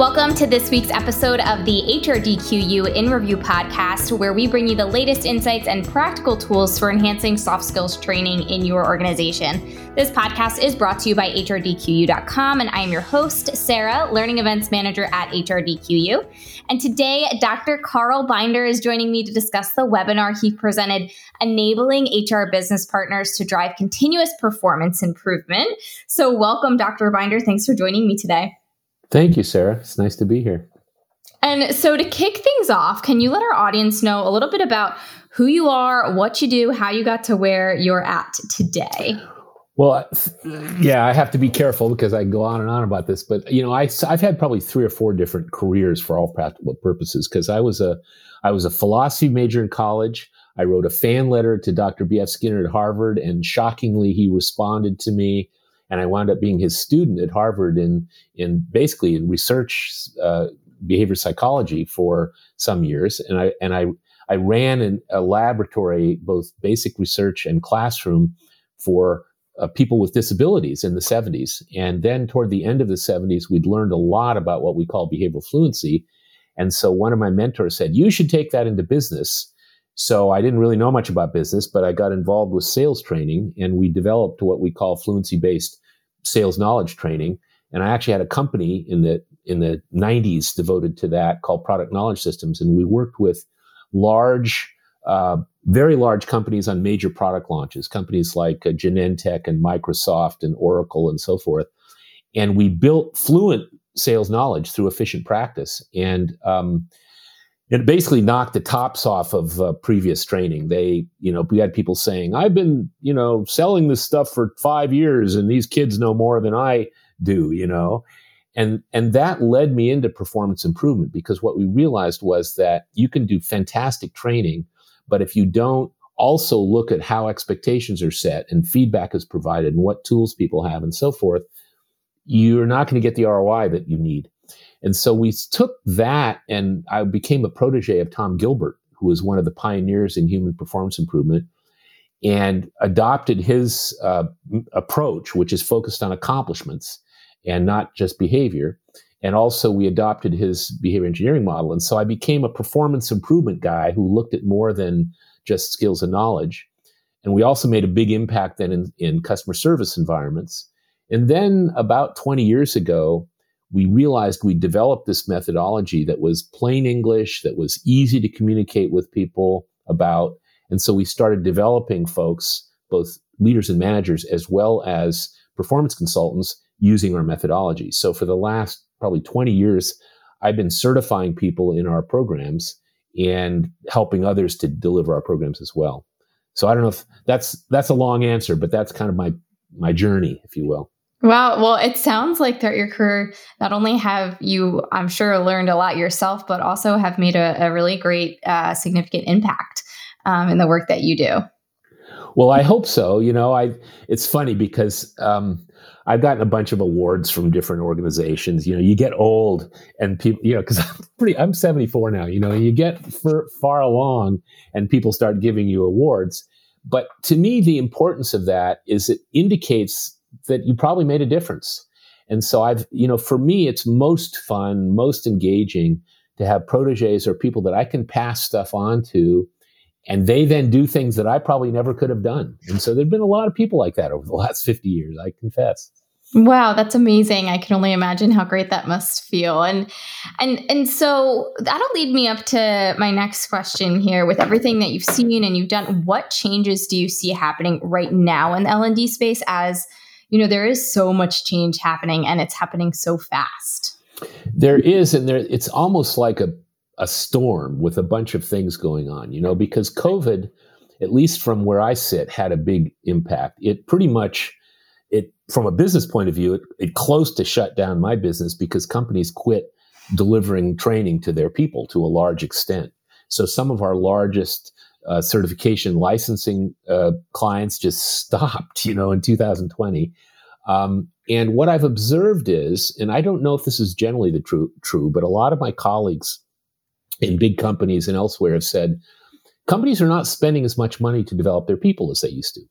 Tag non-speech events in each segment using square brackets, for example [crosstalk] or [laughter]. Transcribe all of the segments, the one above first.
Welcome to this week's episode of the HRDQU In Review podcast, where we bring you the latest insights and practical tools for enhancing soft skills training in your organization. This podcast is brought to you by HRDQU.com, and I am your host, Sarah, Learning Events Manager at HRDQU. And today, Dr. Carl Binder is joining me to discuss the webinar he presented, Enabling HR Business Partners to Drive Continuous Performance Improvement. So, welcome, Dr. Binder. Thanks for joining me today. Thank you, Sarah. It's nice to be here. And so, to kick things off, can you let our audience know a little bit about who you are, what you do, how you got to where you're at today? Well, yeah, I have to be careful because I go on and on about this, but you know, I, I've had probably three or four different careers for all practical purposes because I was a I was a philosophy major in college. I wrote a fan letter to Dr. B.F. Skinner at Harvard, and shockingly, he responded to me and I wound up being his student at Harvard in in basically in research uh, behavior psychology for some years, and I and I I ran in a laboratory, both basic research and classroom, for uh, people with disabilities in the 70s. And then toward the end of the 70s, we'd learned a lot about what we call behavioral fluency. And so one of my mentors said, You should take that into business. So I didn't really know much about business, but I got involved with sales training and we developed what we call fluency based sales knowledge training. And I actually had a company in the in the 90s devoted to that called Product Knowledge Systems, and we worked with large, uh, very large companies on major product launches, companies like uh, Genentech and Microsoft and Oracle and so forth. And we built fluent sales knowledge through efficient practice. And um, it basically knocked the tops off of uh, previous training. They, you know, we had people saying, I've been, you know, selling this stuff for five years and these kids know more than I do, you know. And, and that led me into performance improvement because what we realized was that you can do fantastic training, but if you don't also look at how expectations are set and feedback is provided and what tools people have and so forth, you're not going to get the ROI that you need. And so we took that, and I became a protege of Tom Gilbert, who was one of the pioneers in human performance improvement, and adopted his uh, approach, which is focused on accomplishments and not just behavior. And also, we adopted his behavior engineering model. And so I became a performance improvement guy who looked at more than just skills and knowledge. And we also made a big impact then in, in customer service environments. And then about 20 years ago, we realized we developed this methodology that was plain English, that was easy to communicate with people about. And so we started developing folks, both leaders and managers, as well as performance consultants using our methodology. So for the last probably 20 years, I've been certifying people in our programs and helping others to deliver our programs as well. So I don't know if that's that's a long answer, but that's kind of my my journey, if you will. Wow. Well, it sounds like throughout your career, not only have you, I'm sure, learned a lot yourself, but also have made a, a really great, uh, significant impact um, in the work that you do. Well, I hope so. You know, I it's funny because um, I've gotten a bunch of awards from different organizations. You know, you get old and people, you know, because [laughs] I'm pretty, I'm 74 now. You know, you get for, far along and people start giving you awards. But to me, the importance of that is it indicates that you probably made a difference. And so I've, you know, for me, it's most fun, most engaging to have proteges or people that I can pass stuff on to, and they then do things that I probably never could have done. And so there've been a lot of people like that over the last [laughs] 50 years, I confess. Wow, that's amazing. I can only imagine how great that must feel. And and and so that'll lead me up to my next question here with everything that you've seen and you've done, what changes do you see happening right now in the L&D space as you know, there is so much change happening and it's happening so fast. There is, and there it's almost like a, a storm with a bunch of things going on, you know, because COVID, at least from where I sit, had a big impact. It pretty much it from a business point of view, it, it close to shut down my business because companies quit delivering training to their people to a large extent. So some of our largest uh, certification licensing uh, clients just stopped, you know, in 2020. Um, and what I've observed is, and I don't know if this is generally the true true, but a lot of my colleagues in big companies and elsewhere have said companies are not spending as much money to develop their people as they used to.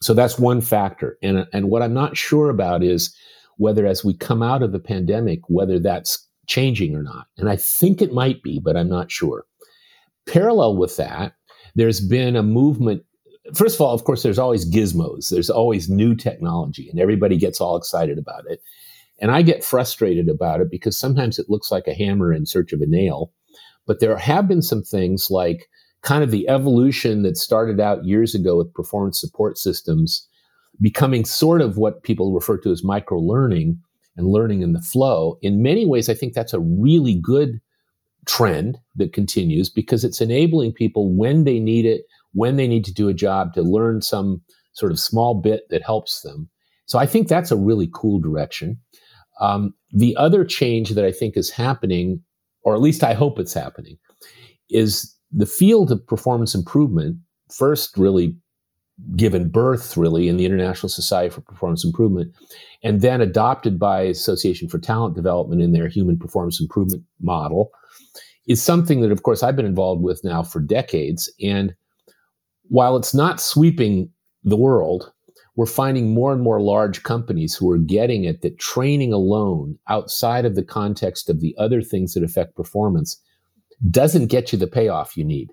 So that's one factor. And and what I'm not sure about is whether as we come out of the pandemic, whether that's changing or not. And I think it might be, but I'm not sure. Parallel with that, there's been a movement. First of all, of course, there's always gizmos, there's always new technology, and everybody gets all excited about it. And I get frustrated about it because sometimes it looks like a hammer in search of a nail. But there have been some things like kind of the evolution that started out years ago with performance support systems becoming sort of what people refer to as micro learning and learning in the flow. In many ways, I think that's a really good trend that continues because it's enabling people when they need it, when they need to do a job to learn some sort of small bit that helps them. So I think that's a really cool direction. Um, the other change that I think is happening, or at least I hope it's happening, is the field of performance improvement first really given birth really in the International Society for Performance Improvement, and then adopted by Association for Talent Development in their human performance improvement model, is something that, of course, I've been involved with now for decades. And while it's not sweeping the world, we're finding more and more large companies who are getting it that training alone, outside of the context of the other things that affect performance, doesn't get you the payoff you need.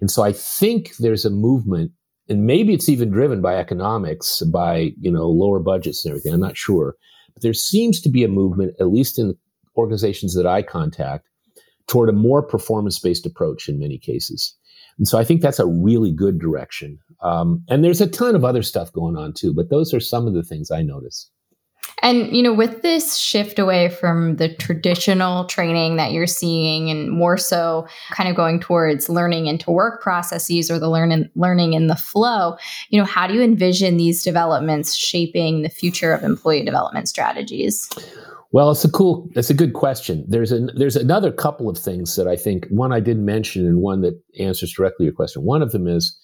And so I think there's a movement and maybe it's even driven by economics, by you know lower budgets and everything. I'm not sure, but there seems to be a movement, at least in organizations that I contact, toward a more performance-based approach in many cases. And so I think that's a really good direction. Um, and there's a ton of other stuff going on too, but those are some of the things I notice. And, you know, with this shift away from the traditional training that you're seeing and more so kind of going towards learning into work processes or the learn learning in the flow, you know, how do you envision these developments shaping the future of employee development strategies? Well, it's a cool, it's a good question. There's an there's another couple of things that I think one I didn't mention and one that answers directly your question. One of them is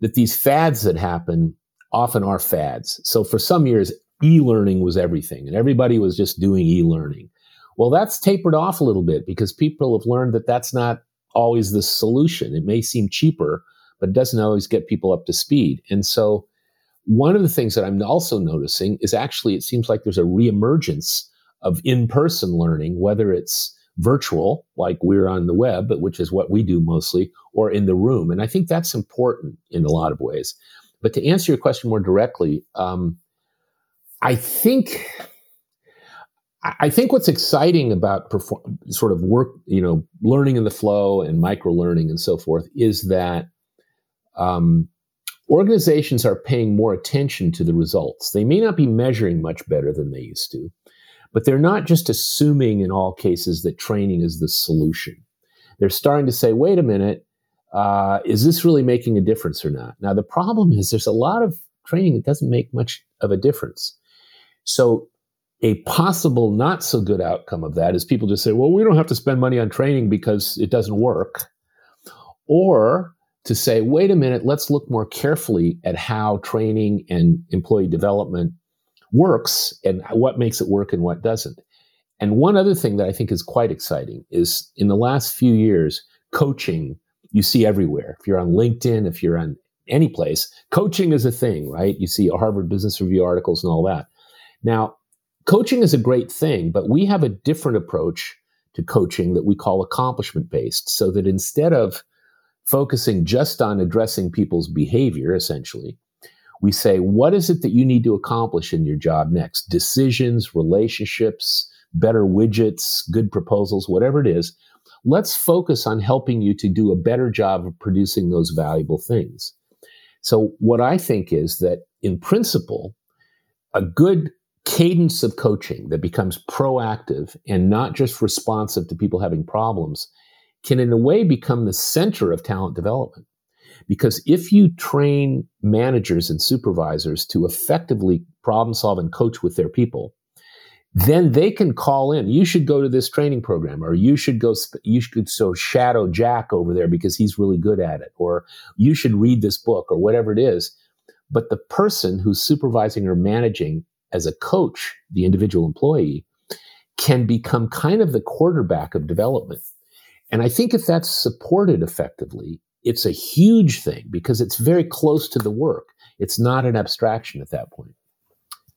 that these fads that happen often are fads. So for some years, e-learning was everything and everybody was just doing e-learning. Well, that's tapered off a little bit because people have learned that that's not always the solution. It may seem cheaper, but it doesn't always get people up to speed. And so one of the things that I'm also noticing is actually it seems like there's a reemergence of in-person learning, whether it's virtual, like we're on the web, but which is what we do mostly, or in the room. And I think that's important in a lot of ways. But to answer your question more directly, um, I think I think what's exciting about perform, sort of work, you know, learning in the flow and micro learning and so forth is that um, organizations are paying more attention to the results. They may not be measuring much better than they used to, but they're not just assuming in all cases that training is the solution. They're starting to say, wait a minute, uh, is this really making a difference or not? Now, the problem is there's a lot of training that doesn't make much of a difference. So a possible not so good outcome of that is people just say, well, we don't have to spend money on training because it doesn't work. Or to say, wait a minute, let's look more carefully at how training and employee development works and what makes it work and what doesn't. And one other thing that I think is quite exciting is in the last few years, coaching you see everywhere. If you're on LinkedIn, if you're on any place, coaching is a thing, right? You see Harvard Business Review articles and all that. Now, coaching is a great thing, but we have a different approach to coaching that we call accomplishment based, so that instead of focusing just on addressing people's behavior, essentially, we say, what is it that you need to accomplish in your job next? Decisions, relationships, better widgets, good proposals, whatever it is. Let's focus on helping you to do a better job of producing those valuable things. So, what I think is that in principle, a good cadence of coaching that becomes proactive and not just responsive to people having problems can, in a way, become the center of talent development. Because if you train managers and supervisors to effectively problem solve and coach with their people, then they can call in. You should go to this training program, or you should go. You should so shadow Jack over there because he's really good at it, or you should read this book, or whatever it is. But the person who's supervising or managing as a coach, the individual employee, can become kind of the quarterback of development. And I think if that's supported effectively, it's a huge thing because it's very close to the work. It's not an abstraction at that point.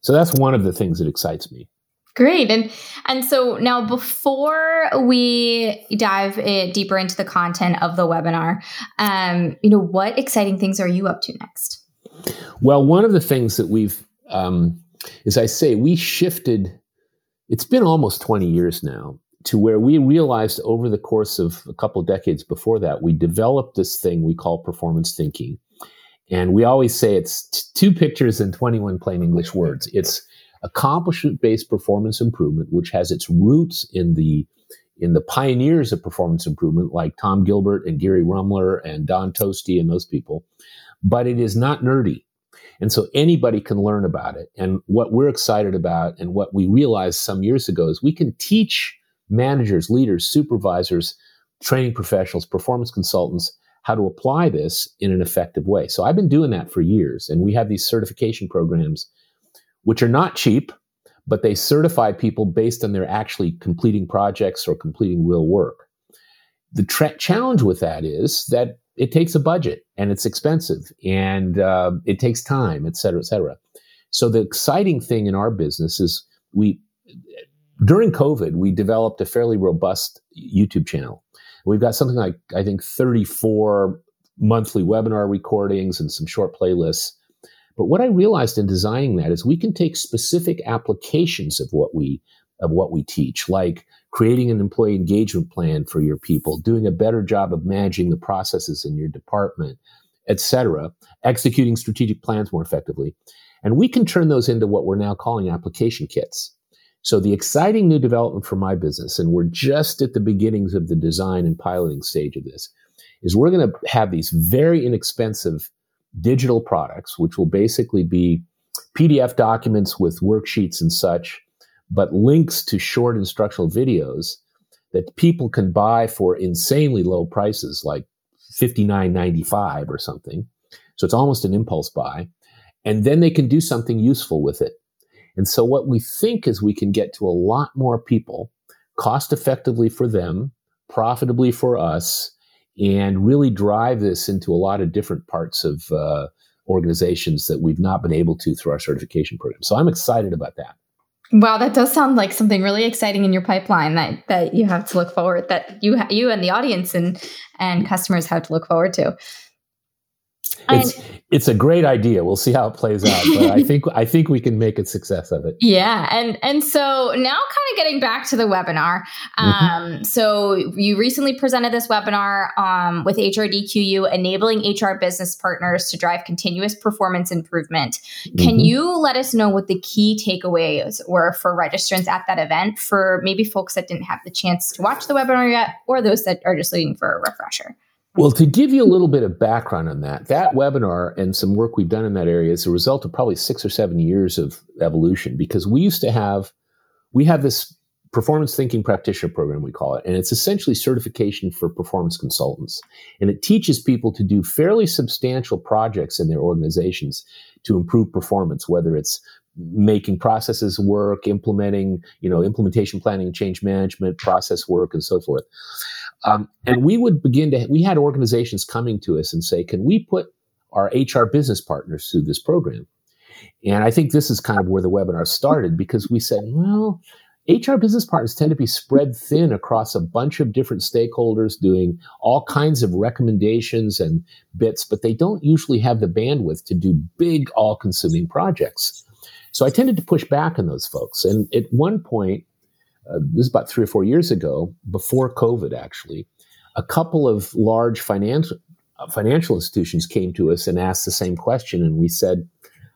So that's one of the things that excites me. Great. And and so now before we dive eh, deeper into the content of the webinar, um, you know, what exciting things are you up to next? Well, one of the things that we've, um, as I say, we shifted. It's been almost 20 years now to where we realized over the course of a couple of decades before that, we developed this thing we call performance thinking. And we always say it's t- two pictures and 21 plain English words. It's accomplishment based performance improvement, which has its roots in the in the pioneers of performance improvement like Tom Gilbert and Geary Rummler and Don Tosti and those people, but it is not nerdy. And so anybody can learn about it. And what we're excited about and what we realized some years ago is we can teach managers, leaders, supervisors, training professionals, performance consultants how to apply this in an effective way. So I've been doing that for years. And we have these certification programs which are not cheap, but they certify people based on their actually completing projects or completing real work. The tra- challenge with that is that it takes a budget and it's expensive and uh, it takes time, et cetera, et cetera. So the exciting thing in our business is we, during COVID, we developed a fairly robust YouTube channel. We've got something like, I think, 34 monthly webinar recordings and some short playlists but what I realized in designing that is we can take specific applications of what we of what we teach, like creating an employee engagement plan for your people, doing a better job of managing the processes in your department, etc., executing strategic plans more effectively. And we can turn those into what we're now calling application kits. So the exciting new development for my business, and we're just at the beginnings of the design and piloting stage of this, is we're going to have these very inexpensive digital products, which will basically be PDF documents with worksheets and such, but links to short instructional videos that people can buy for insanely low prices, like $59.95 or something. So it's almost an impulse buy. And then they can do something useful with it. And so what we think is we can get to a lot more people cost effectively for them, profitably for us, and really drive this into a lot of different parts of uh, organizations that we've not been able to through our certification program. So I'm excited about that. Wow, that does sound like something really exciting in your pipeline that that you have to look forward that you you and the audience and and customers have to look forward to. It's, it's a great idea. We'll see how it plays out, but I [laughs] think I think we can make a success of it. Yeah, and and so now, kind of getting back to the webinar. Mm-hmm. Um, mm-hmm. So you recently presented this webinar um, with HRDQU, enabling HR business partners to drive continuous performance improvement. Can mm-hmm. you let us know what the key takeaways were for registrants at that event? For maybe folks that didn't have the chance to watch the webinar yet, or those that are just looking for a refresher. Well, to give you a little bit of background on that, that webinar and some work we've done in that area is a result of probably six or seven years of evolution because we used to have, we have this performance thinking practitioner program, we call it, and it's essentially certification for performance consultants. And it teaches people to do fairly substantial projects in their organizations to improve performance, whether it's making processes work, implementing, you know, implementation planning, change management, process work, and so forth. Um, and we would begin to, we had organizations coming to us and say, can we put our HR business partners through this program? And I think this is kind of where the webinar started because we said, well, HR business partners tend to be spread thin across a bunch of different stakeholders doing all kinds of recommendations and bits, but they don't usually have the bandwidth to do big, all consuming projects. So I tended to push back on those folks. And at one point, uh, this is about three or four years ago, before COVID, actually, a couple of large financial uh, financial institutions came to us and asked the same question, and we said,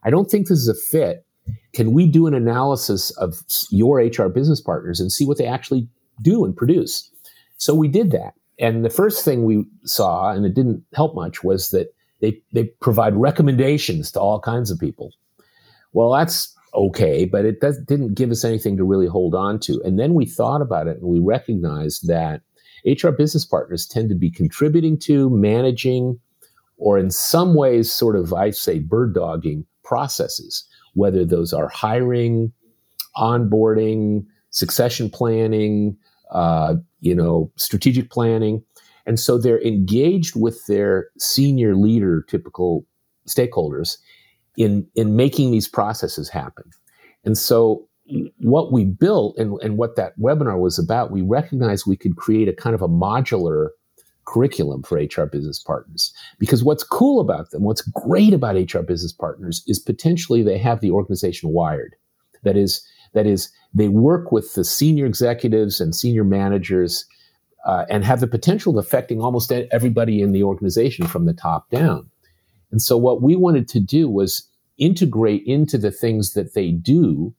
"I don't think this is a fit. Can we do an analysis of your HR business partners and see what they actually do and produce?" So we did that, and the first thing we saw, and it didn't help much, was that they they provide recommendations to all kinds of people. Well, that's okay, but it does, didn't give us anything to really hold on to. And then we thought about it and we recognized that HR business partners tend to be contributing to, managing, or in some ways, sort of, I say, bird dogging processes, whether those are hiring, onboarding, succession planning, uh, you know, strategic planning. And so they're engaged with their senior leader, typical stakeholders in in making these processes happen. And so what we built and, and what that webinar was about, we recognized we could create a kind of a modular curriculum for HR business partners. Because what's cool about them, what's great about HR business partners is potentially they have the organization wired. That is, that is, they work with the senior executives and senior managers uh, and have the potential of affecting almost everybody in the organization from the top down. And so what we wanted to do was integrate into the things that they do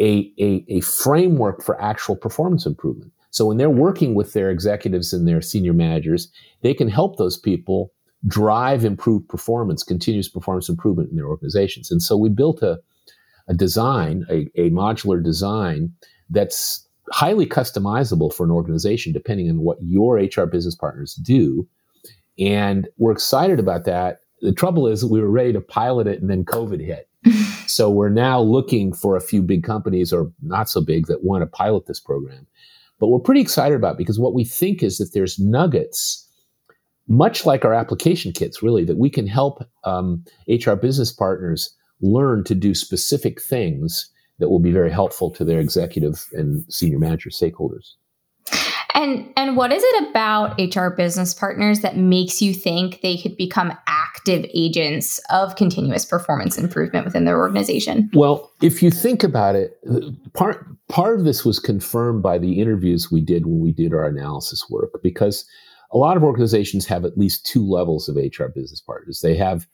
a, a, a framework for actual performance improvement. So when they're working with their executives and their senior managers, they can help those people drive improved performance, continuous performance improvement in their organizations. And so we built a, a design, a, a modular design that's highly customizable for an organization depending on what your HR business partners do. And we're excited about that. The trouble is we were ready to pilot it and then COVID hit. [laughs] so we're now looking for a few big companies or not so big that want to pilot this program. But we're pretty excited about because what we think is that there's nuggets, much like our application kits, really, that we can help um, HR business partners learn to do specific things that will be very helpful to their executive and senior manager stakeholders. And and what is it about HR business partners that makes you think they could become active agents of continuous performance improvement within their organization? Well, if you think about it, uh, part part of this was confirmed by the interviews we did when we did our analysis work because a lot of organizations have at least two levels of HR business partners. They have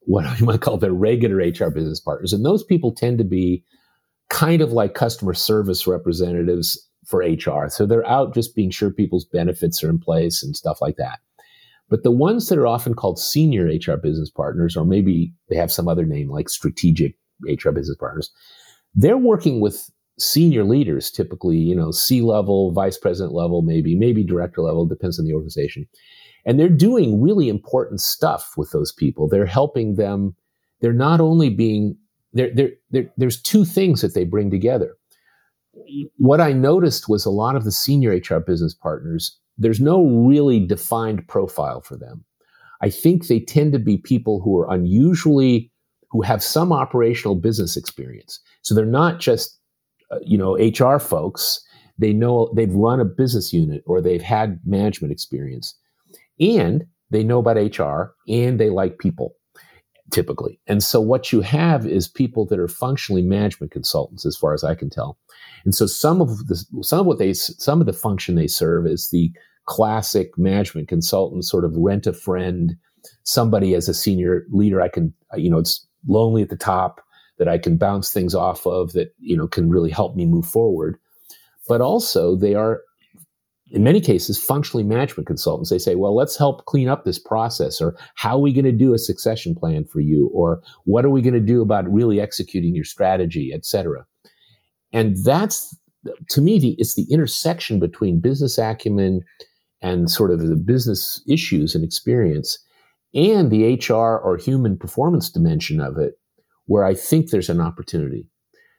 what [laughs] you might call their regular HR business partners, and those people tend to be kind of like customer service representatives for HR. So they're out just being sure people's benefits are in place and stuff like that. But the ones that are often called senior HR business partners, or maybe they have some other name like strategic HR business partners, they're working with senior leaders, typically, you know, C level, vice president level, maybe, maybe director level, depends on the organization. And they're doing really important stuff with those people. They're helping them. They're not only being, they're, they're, they're, there's two things that they bring together what I noticed was a lot of the senior HR business partners, there's no really defined profile for them. I think they tend to be people who are unusually, who have some operational business experience. So they're not just, uh, you know, HR folks. They know they've run a business unit or they've had management experience and they know about HR and they like people typically. And so what you have is people that are functionally management consultants, as far as I can tell. And so some of the some of what they some of the function they serve is the classic management consultant, sort of rent a friend, somebody as a senior leader I can you know it's lonely at the top that I can bounce things off of that you know can really help me move forward. But also they are in many cases, functionally management consultants, they say, well, let's help clean up this process, or how are we going to do a succession plan for you, or what are we going to do about really executing your strategy, et cetera. And that's, to me, the, it's the intersection between business acumen and sort of the business issues and experience and the HR or human performance dimension of it, where I think there's an opportunity.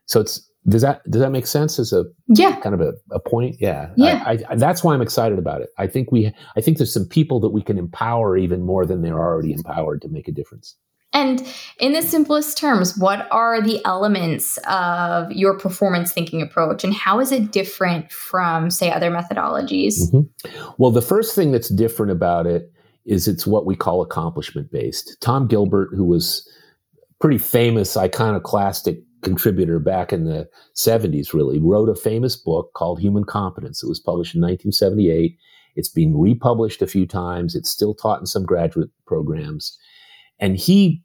So it's does that does that make sense as a yeah kind of a, a point? Yeah, yeah. I, I, that's why I'm excited about it. I think we I think there's some people that we can empower even more than they're already empowered to make a difference. And in the simplest terms, what are the elements of your performance thinking approach and how is it different from, say, other methodologies? Mm-hmm. Well, the first thing that's different about it is it's what we call accomplishment based. Tom Gilbert, who was pretty famous iconoclastic contributor back in the 70s, really, wrote a famous book called Human Competence. It was published in 1978. It's been republished a few times. It's still taught in some graduate programs. And he,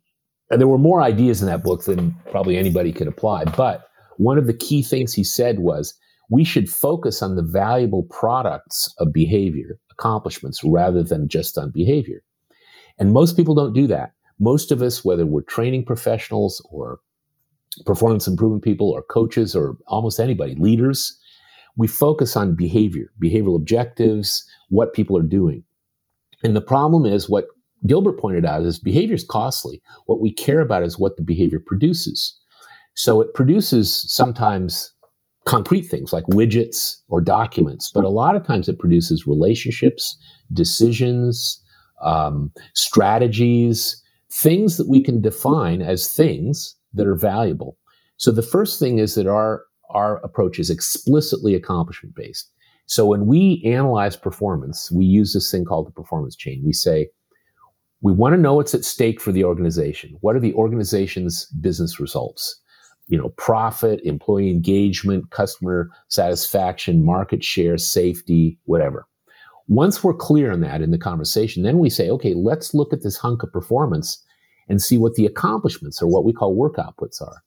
there were more ideas in that book than probably anybody could apply. But one of the key things he said was we should focus on the valuable products of behavior, accomplishments, rather than just on behavior. And most people don't do that. Most of us, whether we're training professionals or performance improvement people or coaches or almost anybody, leaders, we focus on behavior, behavioral objectives, what people are doing. And the problem is what Gilbert pointed out is behavior is costly. What we care about is what the behavior produces. So it produces sometimes concrete things like widgets or documents, but a lot of times it produces relationships, decisions, um, strategies, things that we can define as things that are valuable. So the first thing is that our our approach is explicitly accomplishment based. So when we analyze performance, we use this thing called the performance chain. We say, we want to know what's at stake for the organization. What are the organization's business results? You know, profit, employee engagement, customer satisfaction, market share, safety, whatever. Once we're clear on that in the conversation, then we say, okay, let's look at this hunk of performance and see what the accomplishments or what we call work outputs are.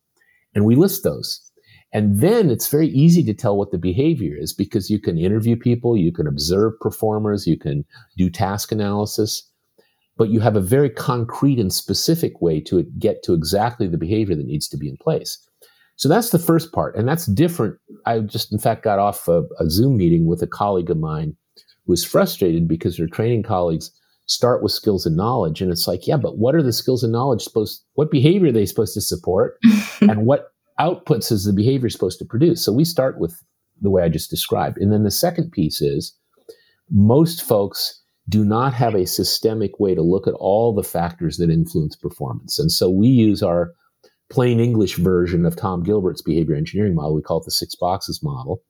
And we list those. And then it's very easy to tell what the behavior is because you can interview people, you can observe performers, you can do task analysis, but you have a very concrete and specific way to get to exactly the behavior that needs to be in place. So that's the first part. And that's different. I just, in fact, got off a, a Zoom meeting with a colleague of mine who was frustrated because her training colleagues start with skills and knowledge. And it's like, yeah, but what are the skills and knowledge supposed, what behavior are they supposed to support? [laughs] and what outputs is the behavior supposed to produce? So we start with the way I just described. And then the second piece is most folks do not have a systemic way to look at all the factors that influence performance. And so we use our plain English version of Tom Gilbert's behavior engineering model. We call it the six boxes model,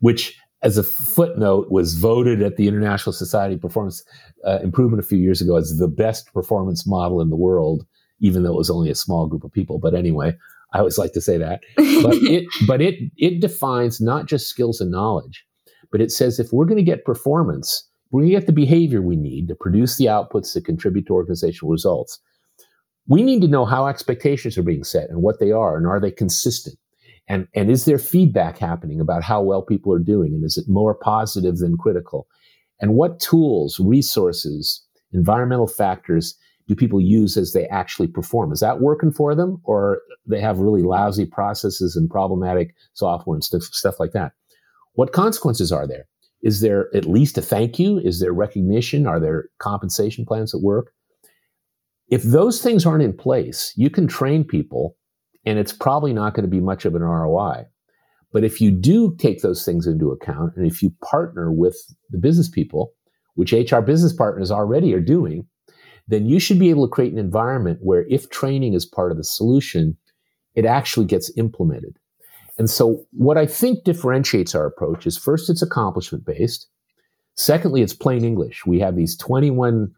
which as a footnote, was voted at the International Society of Performance uh, Improvement a few years ago as the best performance model in the world, even though it was only a small group of people. But anyway, I always like to say that. But [laughs] it, but it, it defines not just skills and knowledge, but it says if we're going to get performance, to get the behavior we need to produce the outputs that contribute to organizational results. We need to know how expectations are being set and what they are, and are they consistent? And, and is there feedback happening about how well people are doing? And is it more positive than critical? And what tools, resources, environmental factors do people use as they actually perform? Is that working for them or they have really lousy processes and problematic software and stuff, stuff like that? What consequences are there? Is there at least a thank you? Is there recognition? Are there compensation plans at work? If those things aren't in place, you can train people and it's probably not going to be much of an ROI. But if you do take those things into account, and if you partner with the business people, which HR business partners already are doing, then you should be able to create an environment where if training is part of the solution, it actually gets implemented. And so what I think differentiates our approach is first, it's accomplishment based. Secondly, it's plain English. We have these 21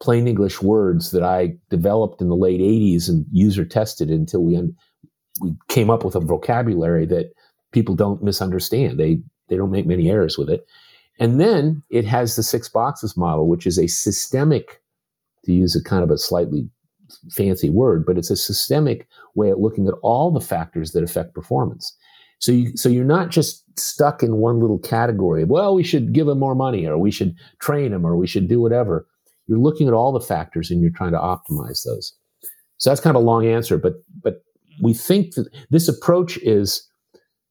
plain English words that I developed in the late 80s and user tested until we, un- we came up with a vocabulary that people don't misunderstand. They they don't make many errors with it. And then it has the six boxes model, which is a systemic, to use a kind of a slightly fancy word, but it's a systemic way of looking at all the factors that affect performance. So you, so you're not just stuck in one little category of, well, we should give them more money or we should train them or we should do whatever. You're looking at all the factors and you're trying to optimize those. So that's kind of a long answer, but, but we think that this approach is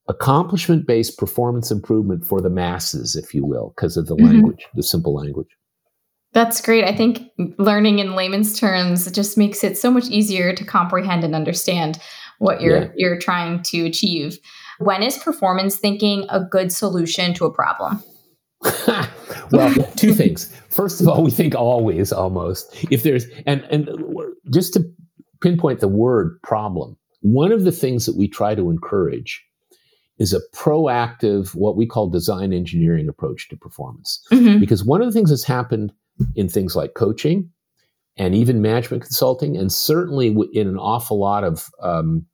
accomplishment based performance improvement for the masses, if you will, because of the mm-hmm. language, the simple language. That's great. I think learning in layman's terms just makes it so much easier to comprehend and understand what you're yeah. you're trying to achieve. When is performance thinking a good solution to a problem? [laughs] well, two things. First of all, we think always almost. If there's and and just to pinpoint the word problem, one of the things that we try to encourage is a proactive, what we call design engineering approach to performance. Mm-hmm. Because one of the things that's happened in things like coaching and even management consulting, and certainly in an awful lot of um,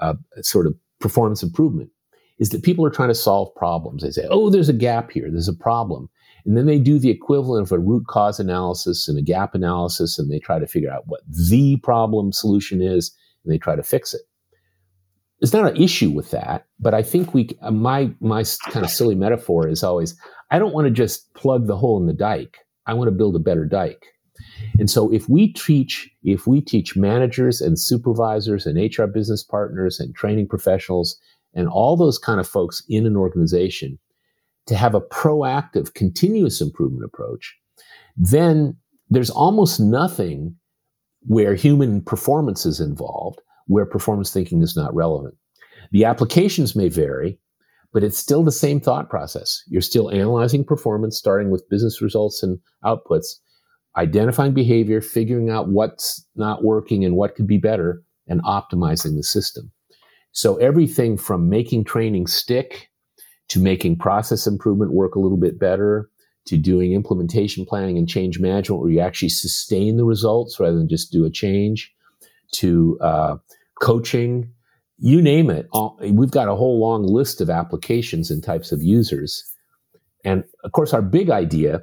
uh, sort of performance improvement, is that people are trying to solve problems. They say, oh, there's a gap here, there's a problem. And then they do the equivalent of a root cause analysis and a gap analysis, and they try to figure out what the problem solution is and they try to fix it. There's not an issue with that, but I think we uh, my my kind of silly metaphor is always I don't want to just plug the hole in the dike. I want to build a better dike. And so if we teach if we teach managers and supervisors and HR business partners and training professionals and all those kind of folks in an organization to have a proactive continuous improvement approach, then there's almost nothing where human performance is involved, where performance thinking is not relevant. The applications may vary, but it's still the same thought process. You're still analyzing performance, starting with business results and outputs, identifying behavior, figuring out what's not working and what could be better, and optimizing the system. So everything from making training stick to making process improvement work a little bit better to doing implementation planning and change management where you actually sustain the results rather than just do a change to uh, coaching you name it we've got a whole long list of applications and types of users and of course our big idea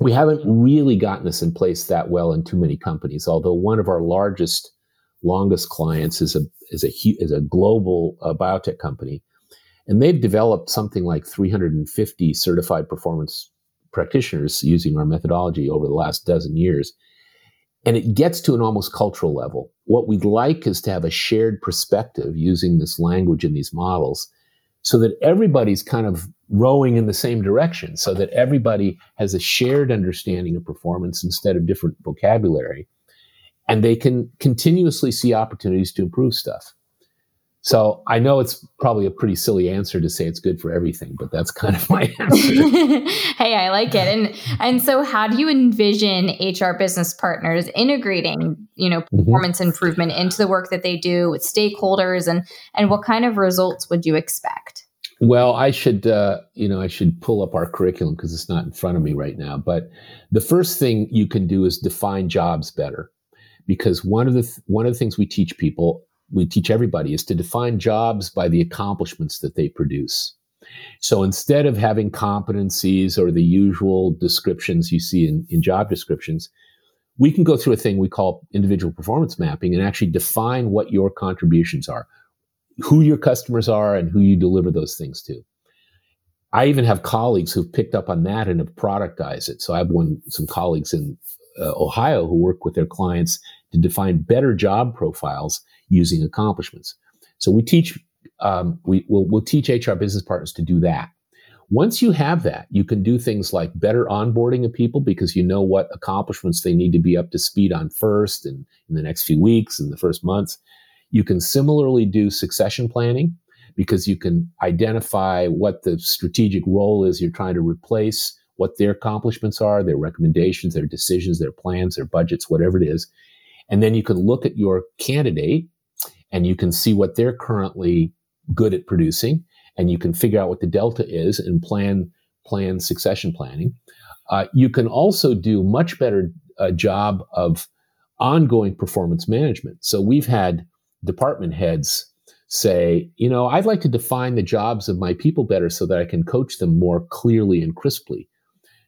we haven't really gotten this in place that well in too many companies although one of our largest longest clients is a is a is a global uh, biotech company and they've developed something like 350 certified performance practitioners using our methodology over the last dozen years. And it gets to an almost cultural level. What we'd like is to have a shared perspective using this language and these models so that everybody's kind of rowing in the same direction, so that everybody has a shared understanding of performance instead of different vocabulary. And they can continuously see opportunities to improve stuff. So I know it's probably a pretty silly answer to say it's good for everything, but that's [laughs] kind of my answer. [laughs] hey, I like it. And and so how do you envision HR business partners integrating, you know, mm-hmm. performance mm-hmm. improvement into the work that they do with stakeholders and and what kind of results would you expect? Well, I should, uh, you know, I should pull up our curriculum because it's not in front of me right now. But the first thing you can do is define jobs better, because one of the th- one of the things we teach people we teach everybody is to define jobs by the accomplishments that they produce. So instead of having competencies or the usual descriptions you see in, in job descriptions, we can go through a thing we call individual performance mapping and actually define what your contributions are, who your customers are, and who you deliver those things to. I even have colleagues who've picked up on that and have productized it. So I have one, some colleagues in uh, Ohio who work with their clients to define better job profiles using accomplishments. So we teach um, we will we'll teach HR business partners to do that. Once you have that, you can do things like better onboarding of people because you know what accomplishments they need to be up to speed on first and in the next few weeks and the first months. You can similarly do succession planning because you can identify what the strategic role is you're trying to replace, what their accomplishments are, their recommendations, their decisions, their plans, their budgets, whatever it is. And then you can look at your candidate and you can see what they're currently good at producing and you can figure out what the delta is and plan plan succession planning uh, you can also do much better uh, job of ongoing performance management so we've had department heads say you know i'd like to define the jobs of my people better so that i can coach them more clearly and crisply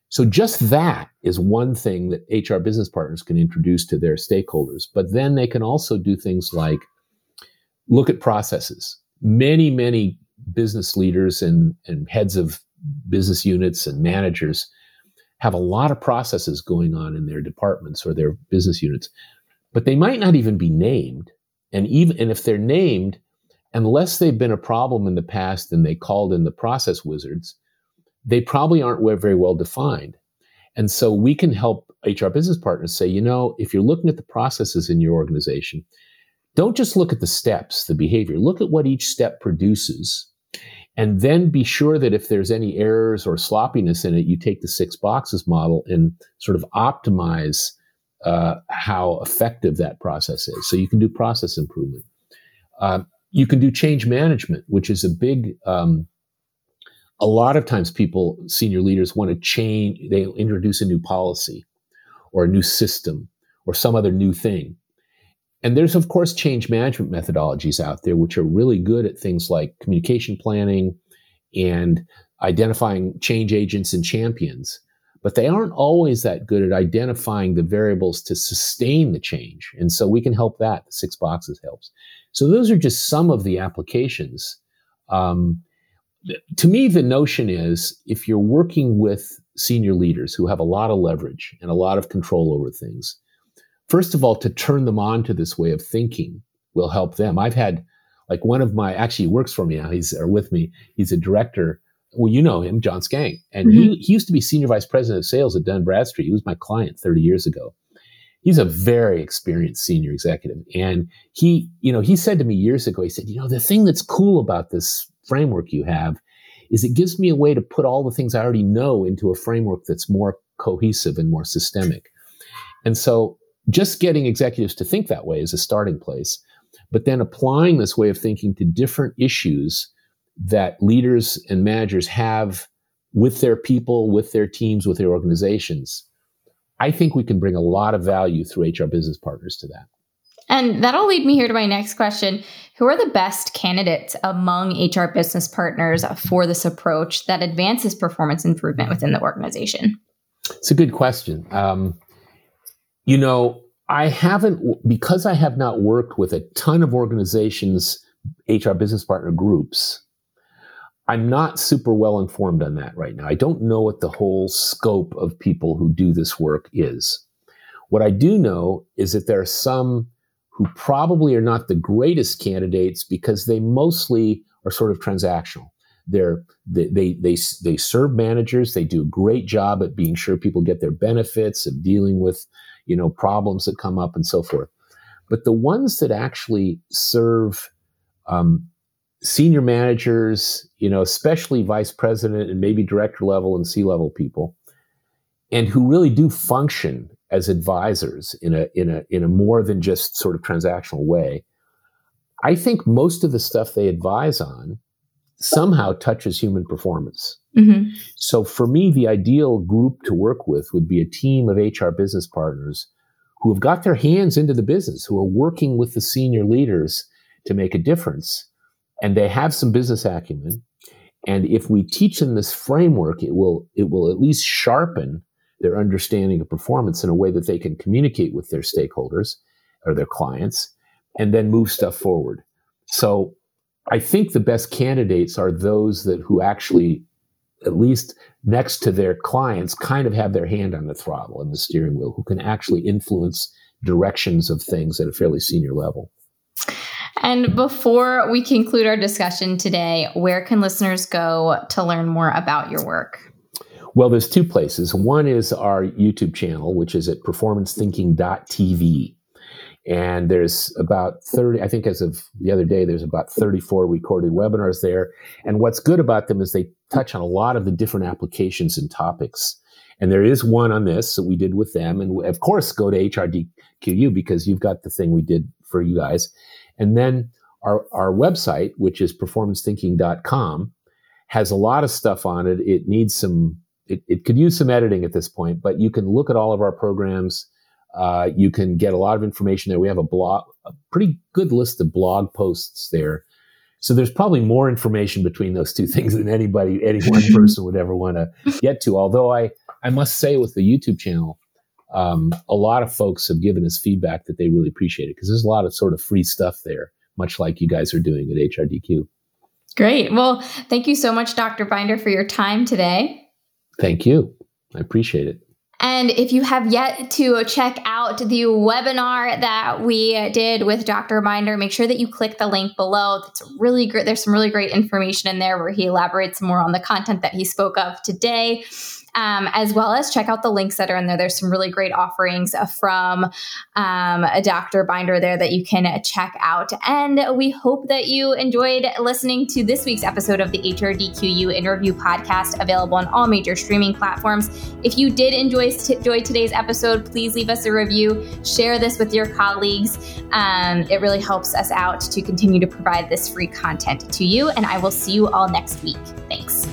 so just that is one thing that hr business partners can introduce to their stakeholders but then they can also do things like look at processes. Many, many business leaders and, and heads of business units and managers have a lot of processes going on in their departments or their business units, but they might not even be named. And even and if they're named, unless they've been a problem in the past and they called in the process wizards, they probably aren't very well defined. And so we can help HR business partners say, you know, if you're looking at the processes in your organization, don't just look at the steps, the behavior. Look at what each step produces. And then be sure that if there's any errors or sloppiness in it, you take the six boxes model and sort of optimize uh, how effective that process is. So you can do process improvement. Uh, you can do change management, which is a big, um, a lot of times people, senior leaders want to change, they introduce a new policy or a new system or some other new thing. And there's, of course, change management methodologies out there which are really good at things like communication planning and identifying change agents and champions. But they aren't always that good at identifying the variables to sustain the change. And so we can help that. The six boxes helps. So those are just some of the applications. Um, to me, the notion is if you're working with senior leaders who have a lot of leverage and a lot of control over things, first of all, to turn them on to this way of thinking will help them. I've had like one of my actually works for me now. He's or with me. He's a director. Well, you know him, John Skang, and mm-hmm. he, he used to be senior vice president of sales at Dun Bradstreet. He was my client 30 years ago. He's a very experienced senior executive, and he, you know, he said to me years ago, he said, you know, the thing that's cool about this framework you have is it gives me a way to put all the things I already know into a framework that's more cohesive and more systemic. And so just getting executives to think that way is a starting place. but then applying this way of thinking to different issues that leaders and managers have with their people, with their teams, with their organizations. I think we can bring a lot of value through HR business partners to that. And that'll lead me here to my next question. Who are the best candidates among HR business partners for this approach that advances performance improvement within the organization? It's a good question. Um, you know, I haven't, because I have not worked with a ton of organizations, HR business partner groups, I'm not super well informed on that right now. I don't know what the whole scope of people who do this work is. What I do know is that there are some who probably are not the greatest candidates because they mostly are sort of transactional. They're, they, they, they, they serve managers. They do a great job at being sure people get their benefits, of dealing with, you know, problems that come up and so forth. But the ones that actually serve um, senior managers, you know, especially vice president and maybe director level and C level people, and who really do function as advisors in a in a in a more than just sort of transactional way. I think most of the stuff they advise on somehow touches human performance. Mm-hmm. So for me, the ideal group to work with would be a team of HR business partners who have got their hands into the business, who are working with the senior leaders to make a difference. And they have some business acumen. And if we teach them this framework, it will, it will at least sharpen their understanding of performance in a way that they can communicate with their stakeholders or their clients and then move stuff forward. So I think the best candidates are those that who actually at least next to their clients kind of have their hand on the throttle and the steering wheel who can actually influence directions of things at a fairly senior level. And before we conclude our discussion today, where can listeners go to learn more about your work? Well, there's two places. One is our YouTube channel, which is at performancethinking.tv. And there's about 30, I think as of the other day, there's about 34 recorded webinars there. And what's good about them is they touch on a lot of the different applications and topics. And there is one on this that we did with them. And of course, go to HRDQU because you've got the thing we did for you guys. And then our, our website, which is performancethinking.com, has a lot of stuff on it. It needs some it, it could use some editing at this point, but you can look at all of our programs. Uh, you can get a lot of information there. We have a blog, a pretty good list of blog posts there. So there's probably more information between those two [laughs] things than anybody, any one [laughs] person would ever want to get to. Although I, I must say with the YouTube channel, um, a lot of folks have given us feedback that they really appreciate it because there's a lot of sort of free stuff there, much like you guys are doing at HRDQ. Great. Well, thank you so much, Dr. Binder, for your time today. Thank you. I appreciate it. And if you have yet to check out the webinar that we did with Dr. Binder, make sure that you click the link below. It's really great. There's some really great information in there where he elaborates more on the content that he spoke of today um, as well as check out the links that are in there. There's some really great offerings from um, a Dr. Binder there that you can check out. And we hope that you enjoyed listening to this week's episode of the HRDQU in Review Podcast, available on all major streaming platforms. If you did enjoy, enjoy today's episode, please leave us a review, share this with your colleagues. Um, it really helps us out to continue to provide this free content to you. And I will see you all next week. Thanks.